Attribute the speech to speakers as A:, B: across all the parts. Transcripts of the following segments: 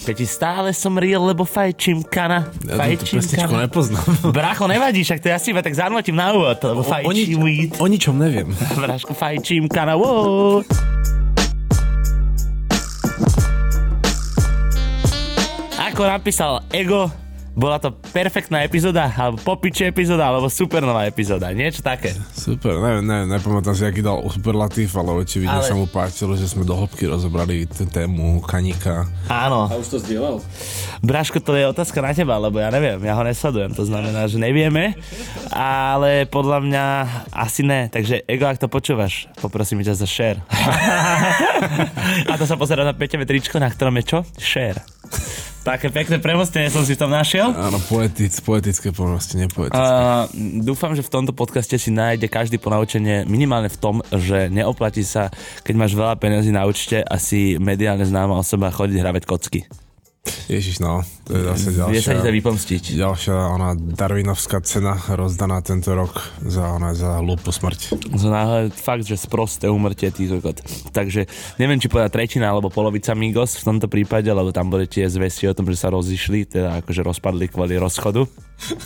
A: Peti, stále som real, lebo fajčím kana.
B: Ja
A: Fajčím
B: pesničku
A: kana.
B: nepoznám.
A: Bracho, nevadí, však to ja si iba tak zanotím na úvod, lebo
B: O, o,
A: fajčím
B: nič-
A: weed.
B: o ničom neviem.
A: Braško, fajčím kana, wow. Ako napísal Ego, bola to perfektná epizóda, alebo popiče epizóda, alebo super nová epizóda, niečo také.
B: Super, neviem, neviem, nepamätám si, aký dal superlatív, ale očividne
A: Ale-
B: sa mu páčilo, že sme do hĺbky rozobrali tému kaníka.
A: Áno.
C: A už to zdieľal?
A: Braško, to je otázka na teba, lebo ja neviem, ja ho nesledujem, to znamená, že nevieme, ale podľa mňa asi ne, takže Ego, ak to počúvaš, poprosím ťa za share. A to sa pozera na Peťové tričko, na ktorom je čo? Share. Také pekné premostenie som si tam našiel.
B: Áno, poetic, poetické proste, nepoetické.
A: Uh, dúfam, že v tomto podcaste si nájde každý ponaučenie minimálne v tom, že neoplatí sa, keď máš veľa peniazí na účte a si mediálne známa osoba chodiť hravať kocky.
B: Ježiš, no, to je zase
A: Vie sa ti to
B: ďalšia,
A: vypomstiť.
B: ďalšia ona Darwinovská cena rozdaná tento rok za, ona, za hlúpu smrť.
A: To náhle fakt, že sprosté umrtie tých kokot. Takže neviem, či povedať tretina alebo polovica Migos v tomto prípade, lebo tam boli tie zvesti o tom, že sa rozišli, teda akože rozpadli kvôli rozchodu.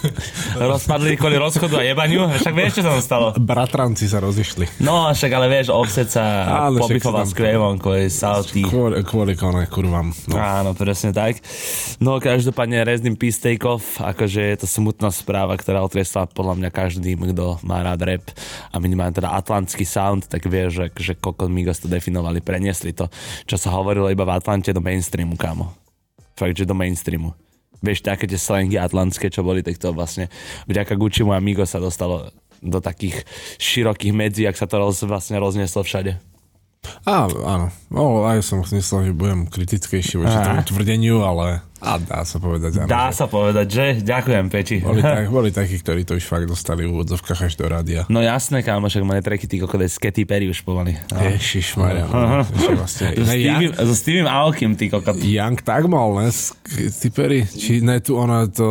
A: rozpadli kvôli rozchodu a jebaniu. Však vieš, čo sa tam stalo?
B: Bratranci sa rozišli.
A: No, však ale vieš, Offset sa pobifoval s Craveom kvôli Salty.
B: Kvôli, kvôli koné kurvám. No.
A: Áno, presne tak. No každopádne Rest in Peace Take Off, akože je to smutná správa, ktorá otriesla podľa mňa každým, kto má rád rap a minimálne teda atlantský sound, tak vie, že, že Kokon Migos to definovali, preniesli to, čo sa hovorilo iba v Atlante do mainstreamu, kámo. Fakt, že do mainstreamu. Vieš, také tie slangy atlantské, čo boli, tak to vlastne vďaka Guccimu a Migo sa dostalo do takých širokých medzí, ak sa to roz, vlastne roznieslo všade.
B: Á, áno. No, aj som myslel, že budem kritickejší voči tomu tvrdeniu, ale a dá sa povedať, áno.
A: Dá
B: že
A: sa povedať, že? Ďakujem, Peči.
B: Boli, tak, boli takí, ktorí to už fakt dostali v úvodzovkách až do rádia.
A: No jasné, kámo, však moje treky ty kokode z Katy Perry už pomaly. No.
B: Ježiš Maria. No, vlastne,
A: So Stevie,
B: Young,
A: so Steviem Aokim, ty kokot.
B: Young tak mal, ne? S- Ty Perry, či ne tu ona to...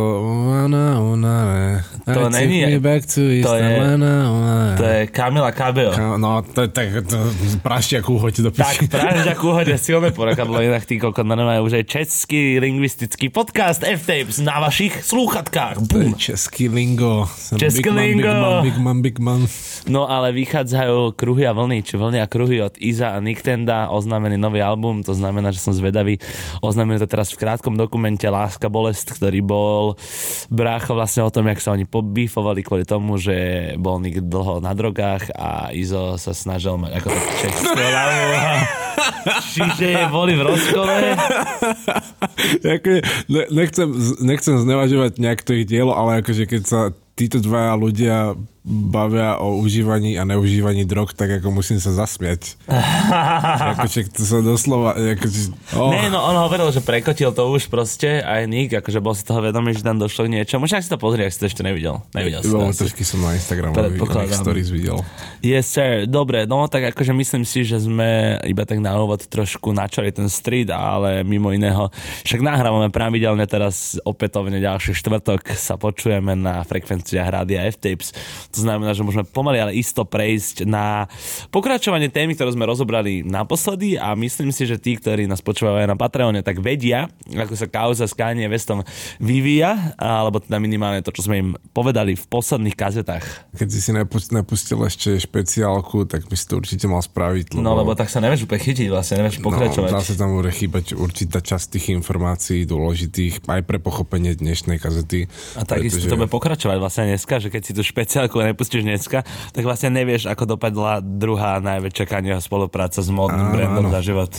B: Ona, ona, ne.
A: To
B: I
A: není-
B: back to
A: to je-
B: ona, ne.
A: To je Kamila Kabeo.
B: Ka- No, to je tak, to prašťak uhoď do
A: Tak, práve že kúhoď silné porakadlo, inak ty kokot, normálne už aj český lingvistický podcast F-Tapes na vašich slúchatkách. Bum.
B: český lingo. Som
A: Český
B: big man,
A: lingo.
B: Big man, big man, big man.
A: No ale vychádzajú kruhy a vlny, či vlny a kruhy od Iza a Niktenda, oznámený nový album, to znamená, že som zvedavý. Oznámili to teraz v krátkom dokumente Láska bolest, ktorý bol brácho vlastne o tom, jak sa oni pobífovali kvôli tomu, že bol Nik dlho na drogách a Izo sa snažil mať ako to českú hlavu. Čiže boli v rozkole.
B: Ne, nechcem, nechcem znevažovať nejak to ich dielo, ale akože keď sa títo dvaja ľudia bavia o užívaní a neužívaní drog, tak ako musím sa zasmiať. akože to sa doslova... Akože, oh,
A: Nie, no on hovoril, že prekotil to už proste aj Nick, akože bol si toho vedomý, že tam došlo k niečomu. Však si to pozri, ak si to ešte nevidel. Nevidel si to
B: trošky som na Instagramu stories videl.
A: Yes, sir. Dobre, no tak akože myslím si, že sme iba tak na úvod trošku načali ten street, ale mimo iného, však nahrávame pravidelne teraz opätovne ďalší štvrtok sa počujeme na frekvenciách Rádia F-Tapes. To znamená, že môžeme pomaly, ale isto prejsť na pokračovanie témy, ktorú sme rozobrali naposledy a myslím si, že tí, ktorí nás počúvajú aj na Patreone, tak vedia, ako sa kauza s Kanye Westom vyvíja, alebo teda minimálne to, čo sme im povedali v posledných kazetách.
B: Keď si si nepust- nepustil ešte špeciálku, tak by si to určite mal spraviť. Lebo,
A: No lebo tak sa nevieš úplne chytiť, vlastne nevieš pokračovať.
B: No, zase tam bude chýbať určitá časť tých informácií dôležitých aj pre pochopenie dnešnej kazety.
A: a takisto to bude pokračovať vlastne dneska, že keď si tú špeciálku nepustíš dneska, tak vlastne nevieš, ako dopadla druhá najväčšia Kanyeho spolupráca s
B: Áno,
A: brandom za život.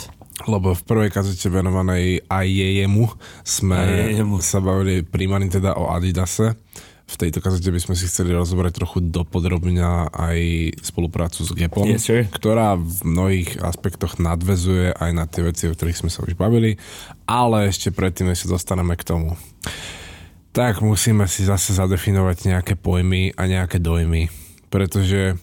B: Lebo v prvej kazete venovanej aj jemu sme
A: Ajejemu.
B: sa bavili primárne teda o Adidase. V tejto kazete by sme si chceli rozobrať trochu dopodrobňa aj spoluprácu s Gapom,
A: Yes, sir.
B: ktorá v mnohých aspektoch nadvezuje aj na tie veci, o ktorých sme sa už bavili, ale ešte predtým, než sa dostaneme k tomu. Tak musíme si zase zadefinovať nejaké pojmy a nejaké dojmy, pretože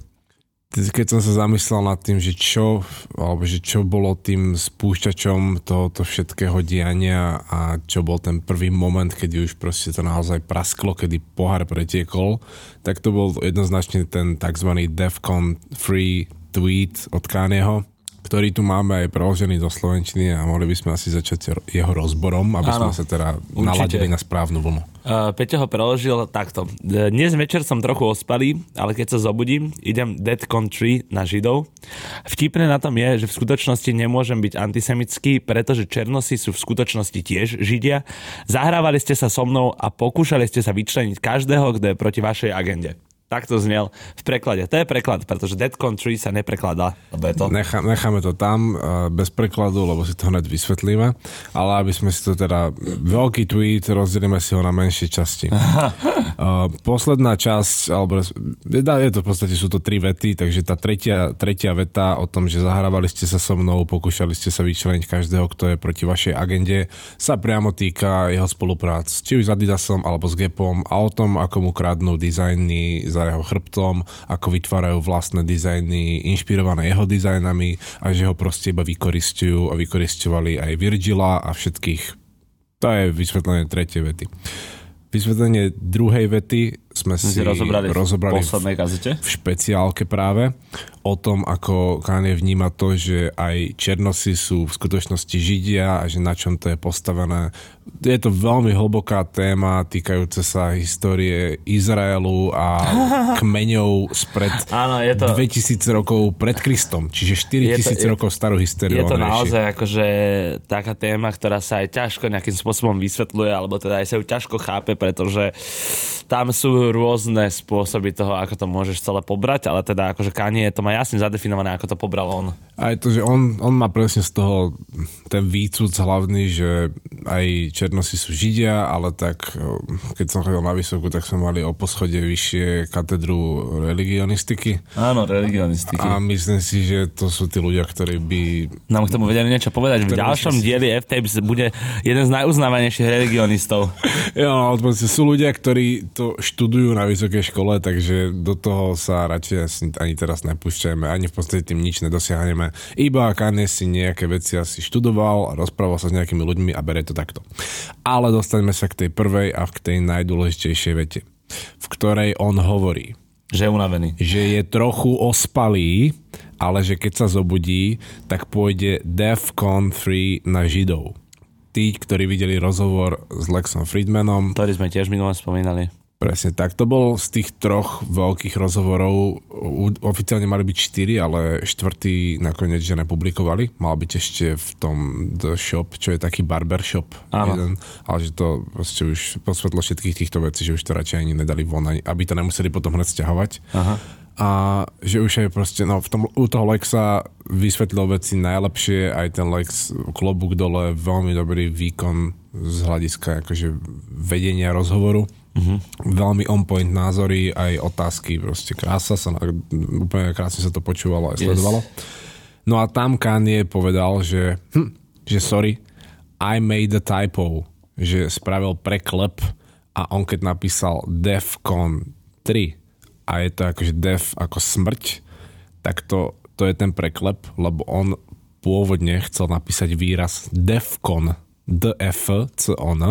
B: keď som sa zamyslel nad tým, že čo, alebo že čo bolo tým spúšťačom tohoto všetkého diania a čo bol ten prvý moment, keď už proste to naozaj prasklo, kedy pohár pretiekol, tak to bol jednoznačne ten tzv. Defcon free tweet od Kanyeho, ktorý tu máme aj preložený do Slovenčiny a mohli by sme asi začať jeho rozborom, aby
A: Áno,
B: sme sa teda
A: určite.
B: naladili na správnu vlnu.
A: Uh, Peťo ho preložil takto. Dnes večer som trochu ospalý, ale keď sa zobudím, idem Dead Country na Židov. Vtipné na tom je, že v skutočnosti nemôžem byť antisemický, pretože Černosy sú v skutočnosti tiež Židia. Zahrávali ste sa so mnou a pokúšali ste sa vyčleniť každého, kto je proti vašej agende. Tak to znel v preklade. To je preklad, pretože Dead Country sa neprekladá. Lebo je to...
B: Nechá, necháme to tam uh, bez prekladu, lebo si to hneď vysvetlíme, ale aby sme si to teda, veľký tweet, rozdelíme si ho na menšie časti. Uh, posledná časť, alebo je to v podstate, sú to tri vety, takže tá tretia, tretia veta o tom, že zahrávali ste sa so mnou, pokúšali ste sa vyčleniť každého, kto je proti vašej agende, sa priamo týka jeho spoluprác, či už s Adidasom alebo s Gapom a o tom, ako mu kradnú dizajny za jeho chrbtom, ako vytvárajú vlastné dizajny inšpirované jeho dizajnami a že ho proste iba vykoristujú a vykoristovali aj Virgila a všetkých. To je vysvetlenie tretej vety. Vysvetlenie druhej vety sme si
A: Si rozobrali,
B: rozobrali
A: v poslednej kazete.
B: v špeciálke práve o tom, ako Kanye vníma to, že aj Černosy sú v skutočnosti Židia a že na čom to je postavené. Je to veľmi hlboká téma týkajúce sa histórie Izraelu a kmeňov spred
A: Áno, je to...
B: 2000 rokov pred Kristom, čiže 4000
A: Je to-
B: rokov starú hysteriu.
A: Je to naozaj akože taká téma, ktorá sa aj ťažko nejakým spôsobom vysvetľuje, alebo teda aj sa ju ťažko chápe, pretože tam sú rôzne spôsoby toho, ako to môžeš celé pobrať, ale teda akože Kanye to má jasne zadefinované, ako to pobral on.
B: Aj to, že on, on má presne z toho ten výcud hlavný, že aj Černosi sú Židia, ale tak o, keď som chodil na vysokú, tak sme mali o poschode vyššie katedru religionistiky
A: Áno, religionistiky.
B: a myslím si, že to sú tí ľudia, ktorí by...
A: Nám k tomu vedeli niečo povedať. V ďalšom dieli F-Tapes bude jeden z najuznávanejších religionistov.
B: Ale proste sú ľudia, ktorí to študujú na vysokej škole, takže do toho sa radšej ani teraz nepúšťajme, ani v podstate tým nič nedosiahneme. Iba Kanye si nejaké veci asi študoval rozprával sa s nejakými ľuďmi a bere to takto. Ale dostaňme sa k tej prvej a k tej najdôležitejšej vete, v ktorej on hovorí,
A: Že je unavený.
B: že je trochu ospalý, ale že keď sa zobudí, tak pôjde DEFCON 3 na Židov. Tí, ktorí videli rozhovor s Lexom Friedmanom,
A: Ktorý sme tiež minule spomínali.
B: Presne tak. To bol z tých troch veľkých rozhovorov, oficiálne mali byť štyri, ale štvrtý nakoniec, že nepublikovali. Mal byť ešte v tom The Shop, čo je taký barbershop.
A: Áno.
B: Jeden, ale že to proste už posvetlo všetkých týchto vecí, že už to radšej ani nedali von, aby to nemuseli potom hneď stiahovať
A: Aha.
B: a že už aj proste, no v tom, u toho Lexa vysvetlil veci najlepšie, aj ten Lex klobúk dole, veľmi dobrý výkon z hľadiska akože vedenia rozhovoru. Mm-hmm. Veľmi on point názory, aj otázky, proste krása sa, úplne krásne sa to počúvalo a
A: Yes.
B: sledovalo. No a tam Kanye povedal, že, hm, že sorry, I made a typo, že spravil preklep a on keď napísal DEFCON 3 a je to akože def ako smrť, tak to, to je ten preklep, lebo on pôvodne chcel napísať výraz DEFCON, D-F-C-O-N,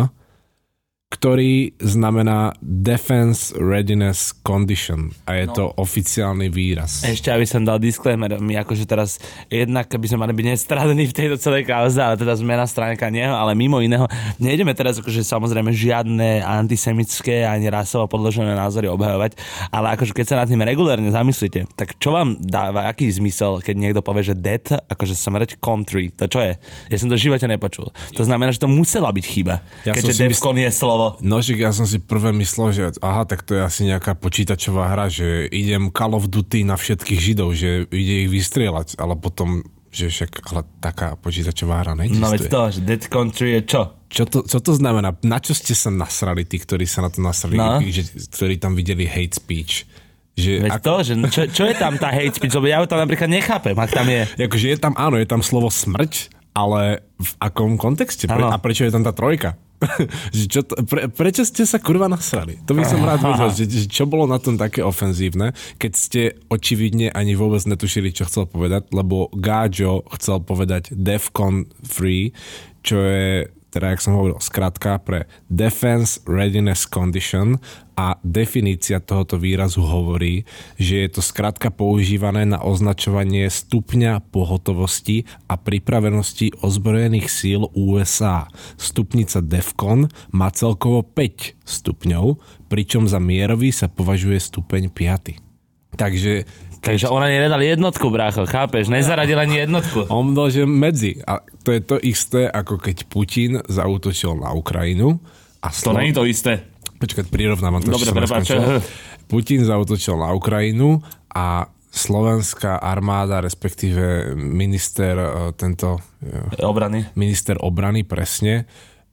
B: ktorý znamená Defense Readiness Condition a je no. to oficiálny výraz.
A: Ešte, aby som dal disclaimer, my akože teraz jednak by sme mali byť nestradení v tejto celej kauze, ale teda sme na stránka neho, ale mimo iného, nejdeme teraz akože samozrejme žiadne antisemické ani rasovo podložené názory obhajovať, ale akože keď sa nad tým regulárne zamyslíte, tak čo vám dáva, aký zmysel, keď niekto povie, že death, akože smrť, country, to čo je? Ja som to v živote nepočul. To znamená, že to musela byť chyba,
B: Ja som
A: keďže
B: si
A: Defcon je slovo.
B: No, že ja som si prvé myslel, že aha, tak to je asi nejaká počítačová hra, že idem Call of Duty na všetkých Židov, že ide ich vystrieľať, ale potom, že však, ale taká počítačová hra neexistuje.
A: No veď to, že Dead Country je čo?
B: Čo to, čo to znamená? Na čo ste sa nasrali, tí, ktorí sa na to nasrali,
A: No.
B: že, ktorí tam videli hate speech? Že
A: Veď to, že čo, čo je tam tá hate speech, lebo ja ju tam napríklad nechápem, ak tam je.
B: Akože je tam, áno, je tam slovo smrť, ale v akom kontexte? Pre, a prečo je tam tá trojka? Čo to, pre, prečo ste sa kurva nasrali? To by som rád vedel, že, že čo bolo na tom také ofenzívne, keď ste očividne ani vôbec netušili, čo chcel povedať, lebo Gáďo chcel povedať Defcon Free, čo je teda, jak som hovoril, skratka pre Defense Readiness Condition a definícia tohoto výrazu hovorí, že je to skratka používané na označovanie stupňa pohotovosti a pripravenosti ozbrojených síl USA. Stupnica DEFCON má celkovo 5 stupňov, pričom za mierový sa považuje stupeň 5. Takže
A: Takže ona nedal jednotku, brácho, chápeš? Nezaradil ani jednotku.
B: On dal, že medzi. A to je to isté, ako keď Putin zautočil na Ukrajinu. A
A: To není to isté.
B: Počkať, prirovnávam to,
A: Dobre, prepáč.
B: Putin zautočil na Ukrajinu a slovenská armáda, respektíve minister e, tento e,
A: Obrany.
B: minister obrany presne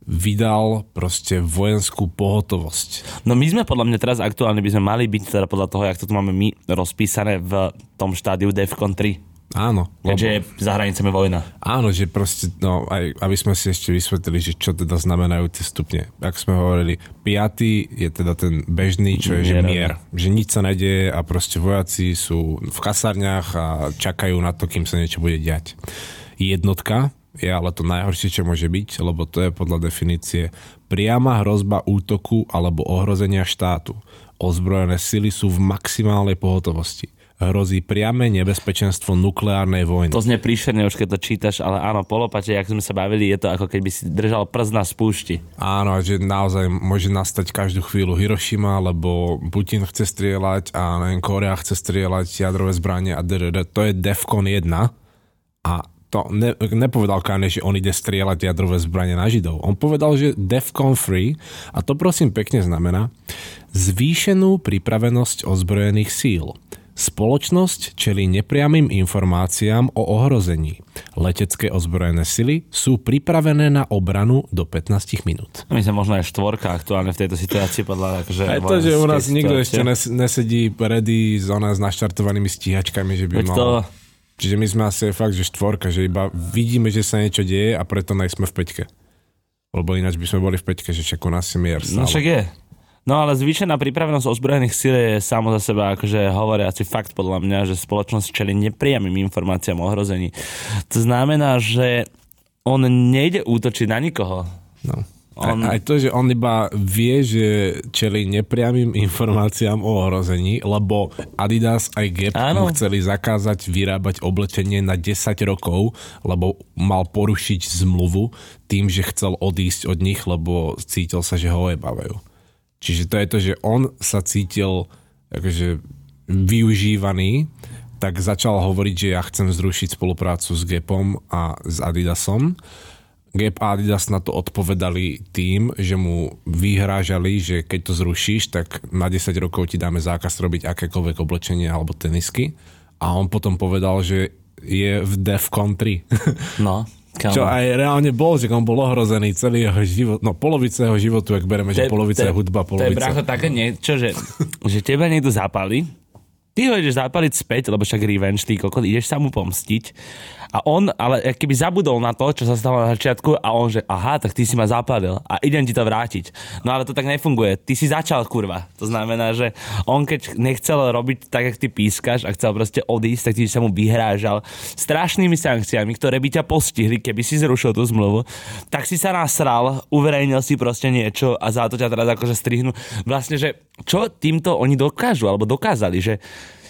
B: vydal proste vojenskú pohotovosť.
A: No my sme podľa mňa teraz aktuálne by sme mali byť teda podľa toho, jak to tu máme my rozpísané v tom štádiu DEFCON 3.
B: Áno. lebo-
A: Keďže za hranicami vojna.
B: Áno, že proste, no aj aby sme si ešte vysvetlili, že čo teda znamenajú tie stupne. Ako sme hovorili, piatý je teda ten bežný, čo je, že
A: Mier.
B: mier. Že nič sa nedieje a proste vojaci sú v kasárniach a čakajú na to, kým sa niečo bude diať. Jednotka je ale to najhoršie, čo môže byť, lebo to je podľa definície priama hrozba útoku alebo ohrozenia štátu. Ozbrojené sily sú v maximálnej pohotovosti. Hrozí priame nebezpečenstvo nukleárnej vojny.
A: To znie príšerne už keď to čítaš, ale áno, polopate, jak sme sa bavili, je to ako keby si držal prst na spúšti.
B: Áno, že naozaj môže nastať každú chvíľu Hiroshima, lebo Putin chce strieľať a neviem, Korea chce strieľať jadrové zbranie a drd. To je DEFCON 1 a to ne, nepovedal Kanye, že on ide strieľať jadrové zbranie na Židov. On povedal, že DEFCON 3 a to prosím pekne znamená zvýšenú pripravenosť ozbrojených síl. Spoločnosť čelí nepriamým informáciám o ohrození. Letecké ozbrojené sily sú pripravené na obranu do 15 minút.
A: My sme možno aj štvorka aktuálne v tejto situácii podľa akože
B: Aj to, že u nás nikto
A: situácie.
B: ešte nes, nesedí ready s, ona, s naštartovanými stíhačkami, že by
A: Veď
B: mal...
A: to,
B: Čiže my sme asi fakt, že štvorka, že iba vidíme, že sa niečo deje a preto najsme v peťke. Lebo ináč by sme boli v peťke, že však u nás je mier
A: no
B: stále.
A: však je. No ale zvýšená pripravenosť ozbrojených síl je samo za seba akože hovoriaci fakt podľa mňa, že spoločnosť čeli nepriamým informáciám o ohrození. To znamená, že on nejde útočiť na nikoho.
B: No.
A: On-.
B: Aj to, že on iba vie, že čeli nepriamým informáciám o ohrození, lebo Adidas aj Gap
A: Áno.
B: mu chceli zakázať vyrábať oblečenie na 10 rokov, lebo mal porušiť zmluvu tým, že chcel odísť od nich, lebo cítil sa, že ho ojebávajú. Čiže to je to, že on sa cítil akože využívaný, tak začal hovoriť, že ja chcem zrušiť spoluprácu s Gapom a s Adidasom. Gap a Adidas na to odpovedali tým, že mu vyhrážali, že keď to zrušíš, tak na 10 rokov ti dáme zákaz robiť akékoľvek oblečenie alebo tenisky. A on potom povedal, že je v Defcon 3.
A: No, kámo.
B: Čo aj reálne bol, že on bol ohrozený celý jeho život, no polovica jeho životu, ak bereme, že polovica je hudba,
A: To je
B: polovica.
A: brácho také niečo, že, že teba niekto zapali, ty ho ideš zapaliť späť, lebo však revenge, ty kokot, ideš sa mu pomstiť. A on, ale keby zabudol na to, čo sa stalo na začiatku a on, že aha, tak ty si ma zapalil a idem ti to vrátiť. No ale to tak nefunguje. Ty si začal, kurva. To znamená, že on keď nechcel robiť tak, jak ty pískaš a chcel proste odísť, tak ty sa mu vyhrážal strašnými sankciami, ktoré by ťa postihli, keby si zrušil tú zmluvu. Tak si sa nasral, uverejnil si proste niečo a za to ťa teraz akože strihnú. Vlastne, že čo týmto oni dokážu, alebo dokázali, že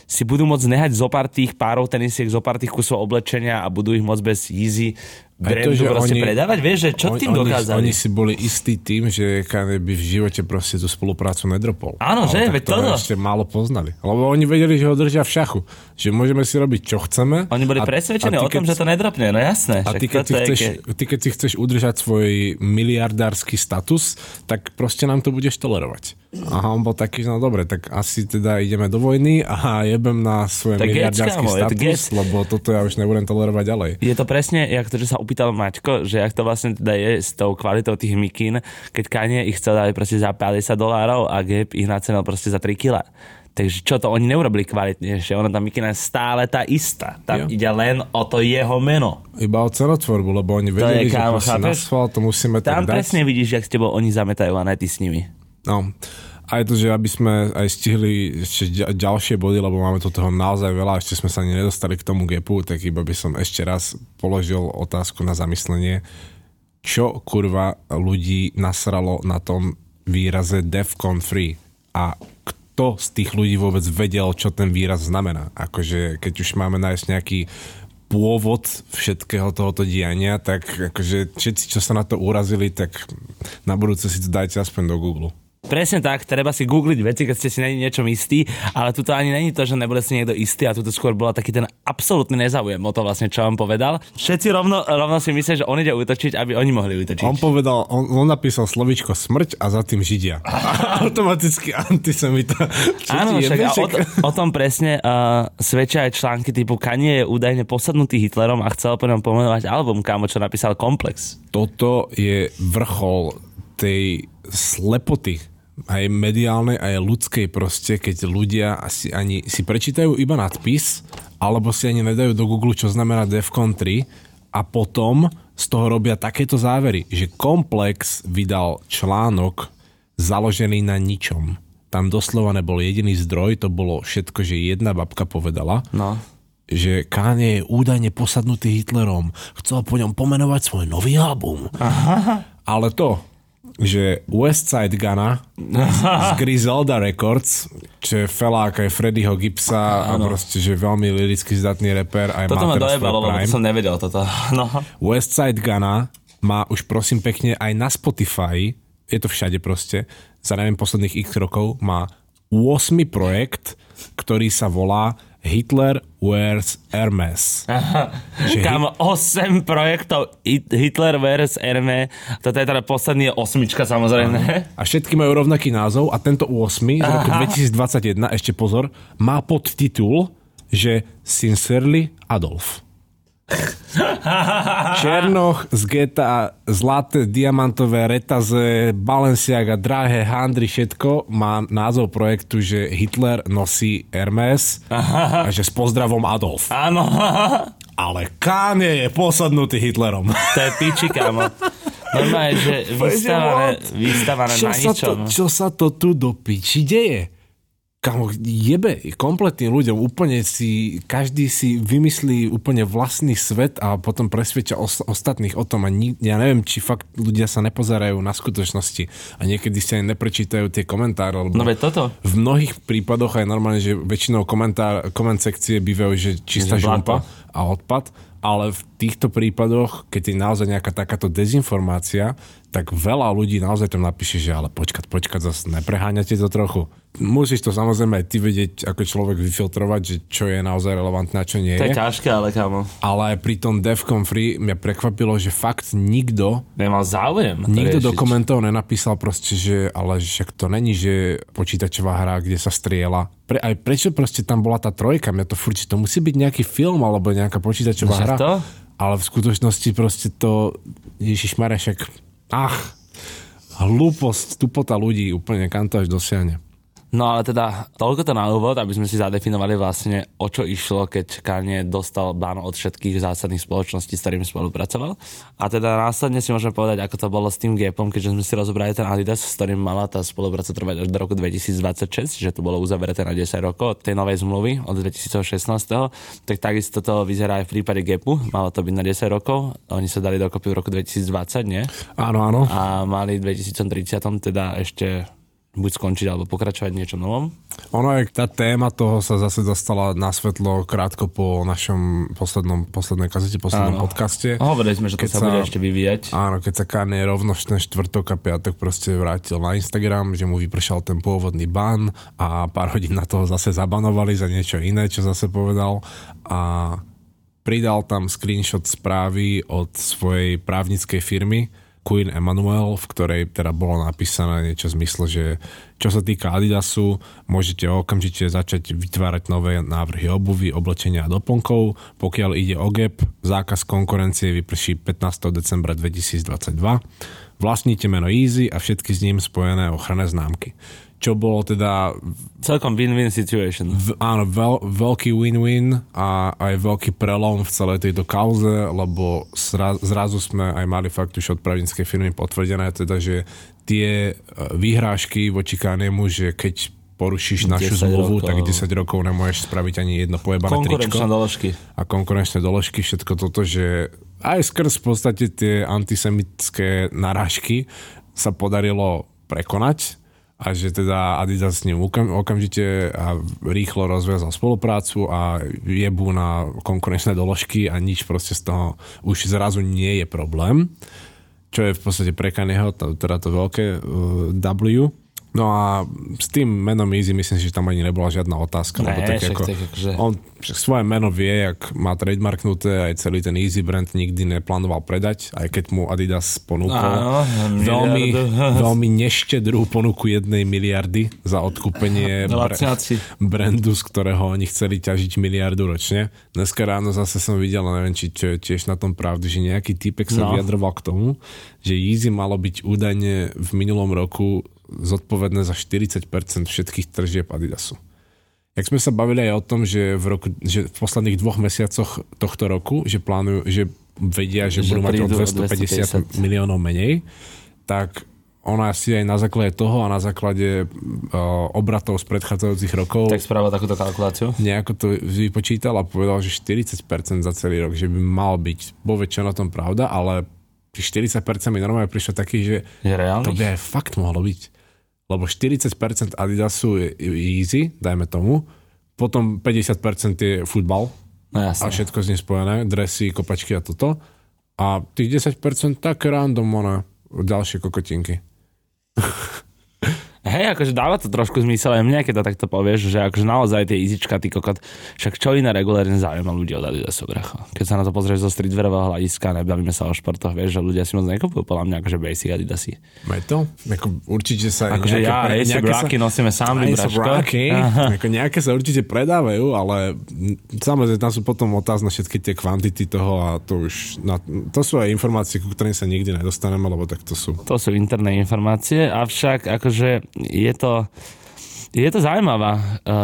A: si budú môcť nehať zo pár tých párov tenisiek, zo pár tých kusov oblečenia a budú ich môcť bez easy brandu
B: že
A: proste
B: oni-
A: predávať. Vieš, že čo tým
B: oni,
A: dokázali?
B: Oni si boli istí tým, že Kanye by v živote proste tú spoluprácu nedropol.
A: Áno,
B: Ale
A: že? Veď
B: to ešte málo poznali. Lebo oni vedeli, že ho držia v šachu. Že môžeme si robiť, čo chceme.
A: Oni boli
B: a-
A: presvedčení
B: a
A: o tom,
B: keď-
A: že to nedropne, no jasné.
B: A ty keď, si chceš,
A: ke-
B: ty keď si chceš udržať svoj miliardársky status, tak proste nám to budeš tolerovať. Aha, on bol taký, no dobre, tak asi teda ideme do vojny a jebem na svoj
A: Tak gec,
B: miliardársky
A: to
B: status,
A: gec.
B: lebo toto ja už nebudem tolerovať ďalej.
A: Je to presne, jak to, že sa opýtal Maťko, že jak to vlastne teda je s tou kvalitou tých mikín, keď Kanye ich chcel dať proste za 50 dolárov a Gap ich nacenil proste za 3 kg. Takže čo to, oni neurobili kvalitnejšie, ona tá mikina je stále tá istá. Tam
B: Jo.
A: ide len o to jeho meno.
B: Iba o cenotvorbu, lebo oni vedeli,
A: je, kámo,
B: že
A: chápeš?
B: sval to musíme
A: Tam
B: tak dať.
A: presne vidíš, jak s tebou oni zametajú a ne ty s nimi.
B: No. Aj to, že aby sme aj stihli ešte ďa- ďalšie body, lebo máme tu toho naozaj veľa, ešte sme sa ani nedostali k tomu gepu, tak iba by som ešte raz položil otázku na zamyslenie. čo kurva ľudí nasralo na tom výraze Defcon Free a kto z tých ľudí vôbec vedel, čo ten výraz znamená. Akože keď už máme nájsť nejaký pôvod všetkého tohoto diania, tak akože všetci, čo sa na to urazili, tak na budúce si to dajte aspoň do Google.
A: Presne tak, treba si googliť veci, keď ste si není niečom istí, ale tu ani není to, že nebude si niekto istý a tu skôr bola taký ten absolútny nezáujem o to vlastne, čo on povedal. Všetci rovno, rovno si myslia, že on ide útočiť, aby oni mohli útočiť.
B: On povedal, on, on napísal slovičko smrť a za tým židia. Automaticky antisemita.
A: Áno, však a o, o, tom presne uh, svedčia aj články typu Kanye je údajne posadnutý Hitlerom a chcel po ňom pomenovať album, kámo, čo napísal Komplex.
B: Toto je vrchol tej slepoty aj mediálnej, aj ľudskej proste, keď ľudia asi ani si prečítajú iba nadpis, alebo si ani nedajú do Google, čo znamená Defcon 3 a potom z toho robia takéto závery, že Komplex vydal článok založený na ničom. Tam doslova nebol jediný zdroj, to bolo všetko, že jedna babka povedala.
A: No
B: že Kanye je údajne posadnutý Hitlerom. Chcel po ňom pomenovať svoj nový album. Aha. Ale to, že Westside Gunna z Griselda Records, čo je felák aj Freddyho Gipsa a proste, že veľmi liricky zdatný reper. Aj
A: toto ma dojebalo, lebo som nevedel toto. No.
B: Westside Gunna má už prosím pekne aj na Spotify, je to všade proste, za neviem posledných x rokov, má 8 projekt, ktorý sa volá Hitler wears Hermes.
A: Aha, kam 8 projektov Hitler wears Hermes, toto je teda posledný osmička samozrejme.
B: A všetky majú rovnaký názov a tento 8 z roku 2021, ešte pozor, má podtitul, že Sincerely Adolf. Černoch z GTA, zlaté, diamantové, retaze, Balenciaga, drahé, handry, všetko má názov projektu, že Hitler nosí Hermes a že s pozdravom Adolf.
A: Áno.
B: Ale Kanye je posadnutý Hitlerom.
A: To je piči, kámo. Normálne, že vystavané, vystavané čo na ničom.
B: To, čo sa to tu do piči deje? Kamo, jebe kompletným ľuďom, úplne si, každý si vymyslí úplne vlastný svet a potom presvedčia os, ostatných o tom a ni, ja neviem, či fakt ľudia sa nepozerajú na skutočnosti a niekedy si aj neprečítajú tie komentáre, lebo
A: no toto.
B: v mnohých prípadoch aj normálne, že väčšinou komentár, koment sekcie bývajú, že čistá žumpa a odpad, ale v týchto prípadoch, keď je naozaj nejaká takáto dezinformácia, tak veľa ľudí naozaj tam napíše, že ale počkať, počkať, zase nepreháňate to trochu. Musíš to samozrejme aj ty vedieť, ako človek vyfiltrovať, že čo je naozaj relevantné a čo nie
A: je. To je ťažké, ale kámo.
B: Ale pri tom Defcon Free mňa prekvapilo, že fakt nikto...
A: Nemal záujem.
B: Nikto riešiť. do komentov nenapísal proste, že ale však to není, že počítačová hra, kde sa striela. Pre, aj prečo proste tam bola tá trojka? Mňa to furt, to musí byť nejaký film alebo nejaká počítačová no, hra. To? Ale v skutočnosti proste to... Ježiš však ach, hlúposť, tupota ľudí úplne kam to až dosiahne.
A: No ale teda toľko to na úvod, aby sme si zadefinovali vlastne, o čo išlo, keď Kanye dostal ban od všetkých zásadných spoločností, s ktorými spolupracoval. A teda následne si môžeme povedať, ako to bolo s tým Gapom, keďže sme si rozobrali ten Adidas, s ktorým mala tá spolupráca trvať až do roku 2026, že to bolo uzavreté na 10 rokov od tej novej zmluvy od 2016. Tak takisto to vyzerá aj v prípade Gapu, malo to byť na 10 rokov, oni sa dali dokopy v roku 2020, nie?
B: Áno, áno.
A: A mali v 2030 teda ešte buď skončiť alebo pokračovať niečo novom?
B: Ono je, tá téma toho sa zase dostala na svetlo krátko po našom poslednom, poslednej kazete, poslednom áno. podcaste.
A: Hovorili sme, že to sa, sa bude ešte vyvíjať.
B: Áno, keď sa Kanye rovno ten štvrtok a piatok proste vrátil na Instagram, že mu vypršal ten pôvodný ban a pár hodín na toho zase zabanovali za niečo iné, čo zase povedal a pridal tam screenshot správy od svojej právnickej firmy, Queen Emanuel, v ktorej teda bolo napísané niečo v zmysle, že čo sa týka Adidasu, môžete okamžite začať vytvárať nové návrhy obuvy, oblečenia a doplnkov. Pokiaľ ide o GAP, zákaz konkurencie vyprší 15. decembra 2022. Vlastníte meno Easy a všetky s ním spojené ochranné známky čo bolo teda...
A: Celkom win-win situation.
B: V, áno, veľ, veľký win-win a aj veľký prelom v celej tejto kauze, lebo zra, zrazu sme aj mali fakt už od právnickej firmy potvrdené, teda, že tie e, výhrážky voči Kanemu, že keď porušíš našu
A: 10
B: zmluvu,
A: rokov.
B: tak 10 rokov nemôžeš spraviť ani jedno pojebané tričko.
A: doložky.
B: A konkurenčné doložky, všetko toto, že aj skrz v podstate tie antisemické narážky sa podarilo prekonať a že teda Adidas s ním okam, okamžite a rýchlo rozviazal spoluprácu a jebú na konkurenčné doložky a nič proste z toho už zrazu nie je problém čo je v podstate pre Kanyeho, teda to veľké uh, W. No a s tým menom Easy myslím si, že tam ani nebola žiadna otázka, lebo
A: Ne,
B: tak
A: však
B: ako,
A: tak akože-
B: on však svoje meno vie, jak má trademarknuté, aj celý ten Easy brand nikdy neplánoval predať, aj keď mu Adidas ponúkol
A: Áno,
B: veľmi, veľmi neštedrú ponuku jednej miliardy za odkúpenie
A: Lacňáci.
B: brandu, z ktorého oni chceli ťažiť miliardu ročne. Dneska ráno zase som videl, neviem, či čo je tiež na tom pravdy, že nejaký typek sa
A: No.
B: vyjadroval k tomu, že Yeezy malo byť údajne v minulom roku zodpovedné za 40% všetkých tržieb Adidasu. Jak sme sa bavili aj o tom, že v, roku, že v posledných dvoch mesiacoch tohto roku, že plánujú, že vedia, že,
A: Že
B: budú mať o
A: prídu o
B: 250
A: 250.
B: miliónov menej, tak ona si aj na základe toho a na základe uh, obratov z predchádzajúcich rokov
A: Tak spravil takúto kalkuláciu.
B: nejako to vypočítal a povedal, že 40% za celý rok, že by mal byť, čo na tom pravda, ale tých 40% mi normálne prišlo taký, že
A: Je
B: to
A: reálny?
B: by aj fakt mohlo byť. Lebo 40% Adidasu je easy, dajme tomu, potom 50% je futbal
A: No
B: a všetko s ním spojené, dresy, kopačky a toto. A tých 10% tak random, one, ďalšie kokotinky.
A: Hej, akože dáva to trošku zmysel aj mne, keď to takto povieš, že akože naozaj tie izička, ty kokot, však čo iné regulárne zaujíma ľudí od Adidasu, bracho. Keď sa na to pozrieš zo streetwearového hľadiska, nebavíme sa o športoch, vieš, že ľudia si moc nekupujú podľa mňa akože basic Adidasy.
B: Aj to? Ako, určite sa
A: Akože ja,
B: pre- nejaké
A: Rocky nosíme sám, braško.
B: Ako nejaké sa určite predávajú, ale samozrejme tam sú potom otázne všetky tie kvantity toho a to už, na, to sú aj informácie, ku ktorým sa nikdy nedostaneme, lebo tak to sú.
A: To sú interné informácie, avšak akože je to, je to zaujímavá uh,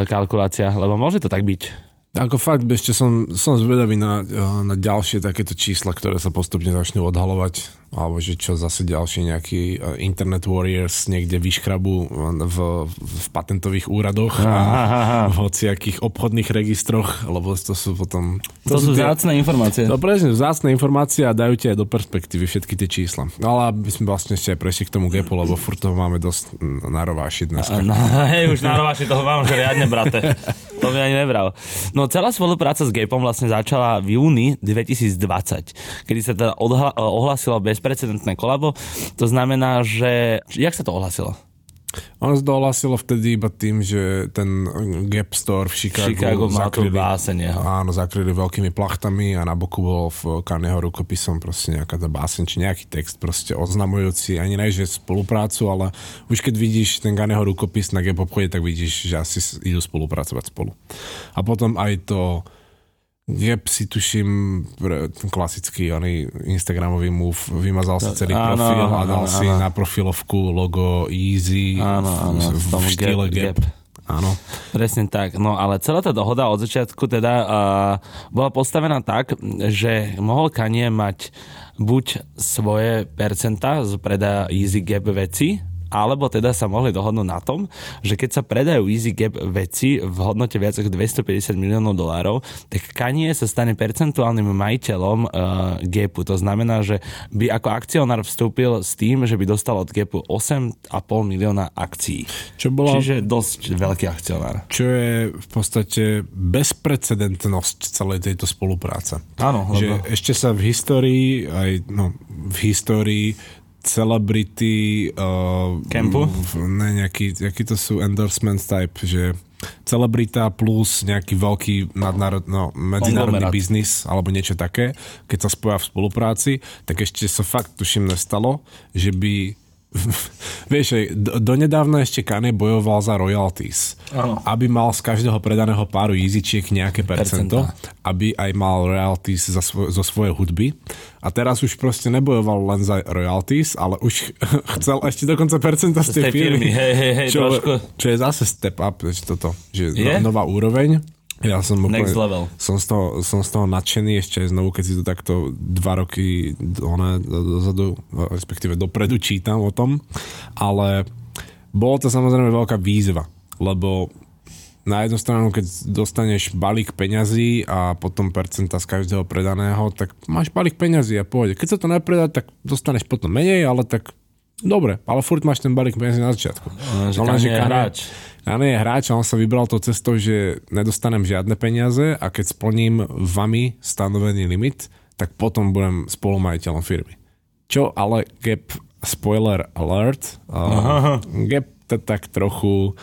A: kalkulácia, lebo môže to tak byť.
B: Ako fakt, ešte som, som zvedavý na, na ďalšie takéto čísla, ktoré sa postupne začnú odhalovať, alebo že čo zase ďalší nejaký eh, Internet Warriors niekde vyškrabu v, v patentových úradoch a v hociakých obchodných registroch, lebo to sú potom...
A: To, sú
B: tie-
A: vzácne informácie.
B: No presne, vzácne informácie a dajú ti aj do perspektívy všetky tie čísla. No ale aby sme vlastne ešte aj prešli k tomu gapu, lebo furt toho máme dosť na rováši dneska.
A: No, hej, už na rovaši toho mám, že riadne, brate. To by ani nebral. No celá spolupráca s Gapom vlastne začala v júni 2020, kedy sa teda odhla- ohlasilo bezprecedentné kolabo. To znamená, že... Jak sa to ohlasilo?
B: Ono sa dohlasilo vtedy iba tým, že ten Gap Store v Chicago,
A: Chicago
B: zakryli,
A: báseň
B: áno, zakryli veľkými plachtami a na boku bol v Kanyeho rukopisom proste nejaká tá báseň, či nejaký text proste oznamujúci, ani ne, že spoluprácu, ale už keď vidíš ten Kanyeho rukopis na Gap obchode, tak vidíš, že asi idú spolupracovať spolu. A potom aj to Gap si tuším, klasický oný Instagramový move, vymazal si celý
A: Áno,
B: profil a
A: áno,
B: dal si
A: áno.
B: na profilovku logo Easy
A: Áno, áno,
B: v,
A: v
B: štýle
A: Gap.
B: Gap. Áno.
A: Presne tak. No ale celá tá dohoda od začiatku teda uh, bola postavená tak, že mohol Kanye mať buď svoje percenta z predaja Easy Gap veci, alebo teda sa mohli dohodnúť na tom, že keď sa predajú Easy Gap veci v hodnote viac ako 250 miliónov dolárov, tak Kanye sa stane percentuálnym majiteľom uh, Gapu. To znamená, že by ako akcionár vstúpil s tým, že by dostal od Gapu 8,5 milióna akcií.
B: Čo bola,
A: Čiže dosť veľký akcionár.
B: čo je v podstate bezprecedentnosť celej tejto spolupráce.
A: Áno,
B: Že
A: lebo...
B: ešte sa v histórii, aj no, v histórii celebrity uh,
A: Campu?
B: v- Ne, nejaký, aký to sú endorsement type, že celebrita plus nejaký veľký nadnárod, no, medzinárodný biznis alebo niečo také, keď sa spoja v spolupráci, tak ešte sa fakt tuším nestalo, že by Vieš, donedávna ešte Kanye bojoval za royalties.
A: Áno.
B: Aby mal z každého predaného páru Yeezyčiek nejaké percento,
A: Percentá.
B: aby aj mal royalties za svoj, zo svojej hudby. A teraz už proste nebojoval len za royalties, ale už chcel ešte dokonca percenta z tej
A: firmy, hej, hej, hej,
B: čo,
A: trošku.
B: čo je zase step up, toto, že
A: Je?
B: no, nová úroveň. Ja som
A: Next
B: úplne-
A: level.
B: Som z, toho, som z toho nadšený ešte aj znovu, keď si to takto dva roky one, dozadu, respektíve dopredu čítam o tom, ale bolo to samozrejme veľká výzva. lebo na jednu stranu, keď dostaneš balík peňazí a potom percenta z každého predaného, tak máš balík peňazí a pôjde. Keď sa to nepredá, tak dostaneš potom menej, ale tak dobre, ale furt máš ten balík peňazí na začiatku.
A: No, že no, je hráč.
B: Kanye je hráč a on sa vybral tou cestou, že nedostanem žiadne peniaze a keď splním vami stanovený limit, tak potom budem spolumajiteľom firmy. Čo ale Gap, spoiler alert, uh, Gap to tak trochu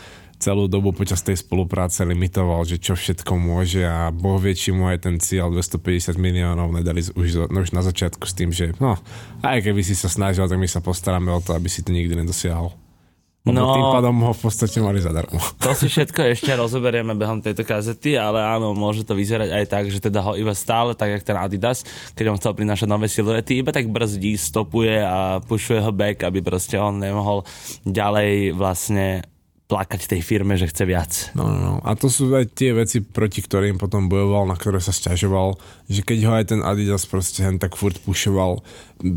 B: celú dobu počas tej spolupráce limitoval, že čo všetko môže a boh vie, či mu aj ten cieľ 250 miliónov nedali už, no, už na začiatku s tým, že no, aj keby si sa snažil, tak my sa postaráme o to, aby si to nikdy nedosiahol. No, tým pádom ho v podstate mali zadarmo.
A: To si všetko ešte rozoberieme behom tejto kazety, ale áno, môže to vyzerať aj tak, že teda ho iba stále, tak jak ten Adidas, keď on chcel prinášať nové siluety, iba tak brzdí, stopuje a pušuje ho back, aby proste on nemohol ďalej vlastne plakať tej firme, že chce viac.
B: No, no, no. A to sú aj tie veci, proti ktorým potom bojoval, na ktoré sa stiažoval, že keď ho aj ten Adidas proste hen tak furt pušoval.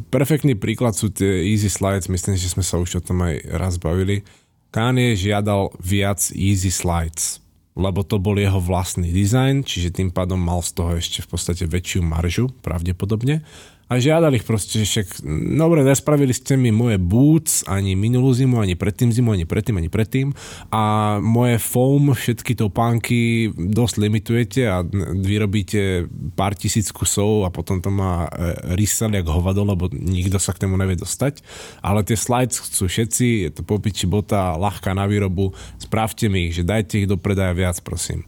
B: Perfektný príklad sú tie Easy Slides, myslím, že sme sa už o tom aj raz bavili. Kanye žiadal viac Easy Slides, lebo to bol jeho vlastný dizajn, čiže tým pádom mal z toho ešte v podstate väčšiu maržu, pravdepodobne a žiadali ich proste, že však, dobre, nespravili ste mi moje boots ani minulú zimu, ani predtým zimu, ani predtým, ani predtým. A moje foam, všetky topánky dosť limitujete a vyrobíte pár tisíc kusov a potom to má e, rysel jak hovado, lebo nikto sa k tomu nevie dostať. Ale tie slides chcú všetci, je to popiči bota, ľahká na výrobu, správte mi ich, že dajte ich do predaja viac, prosím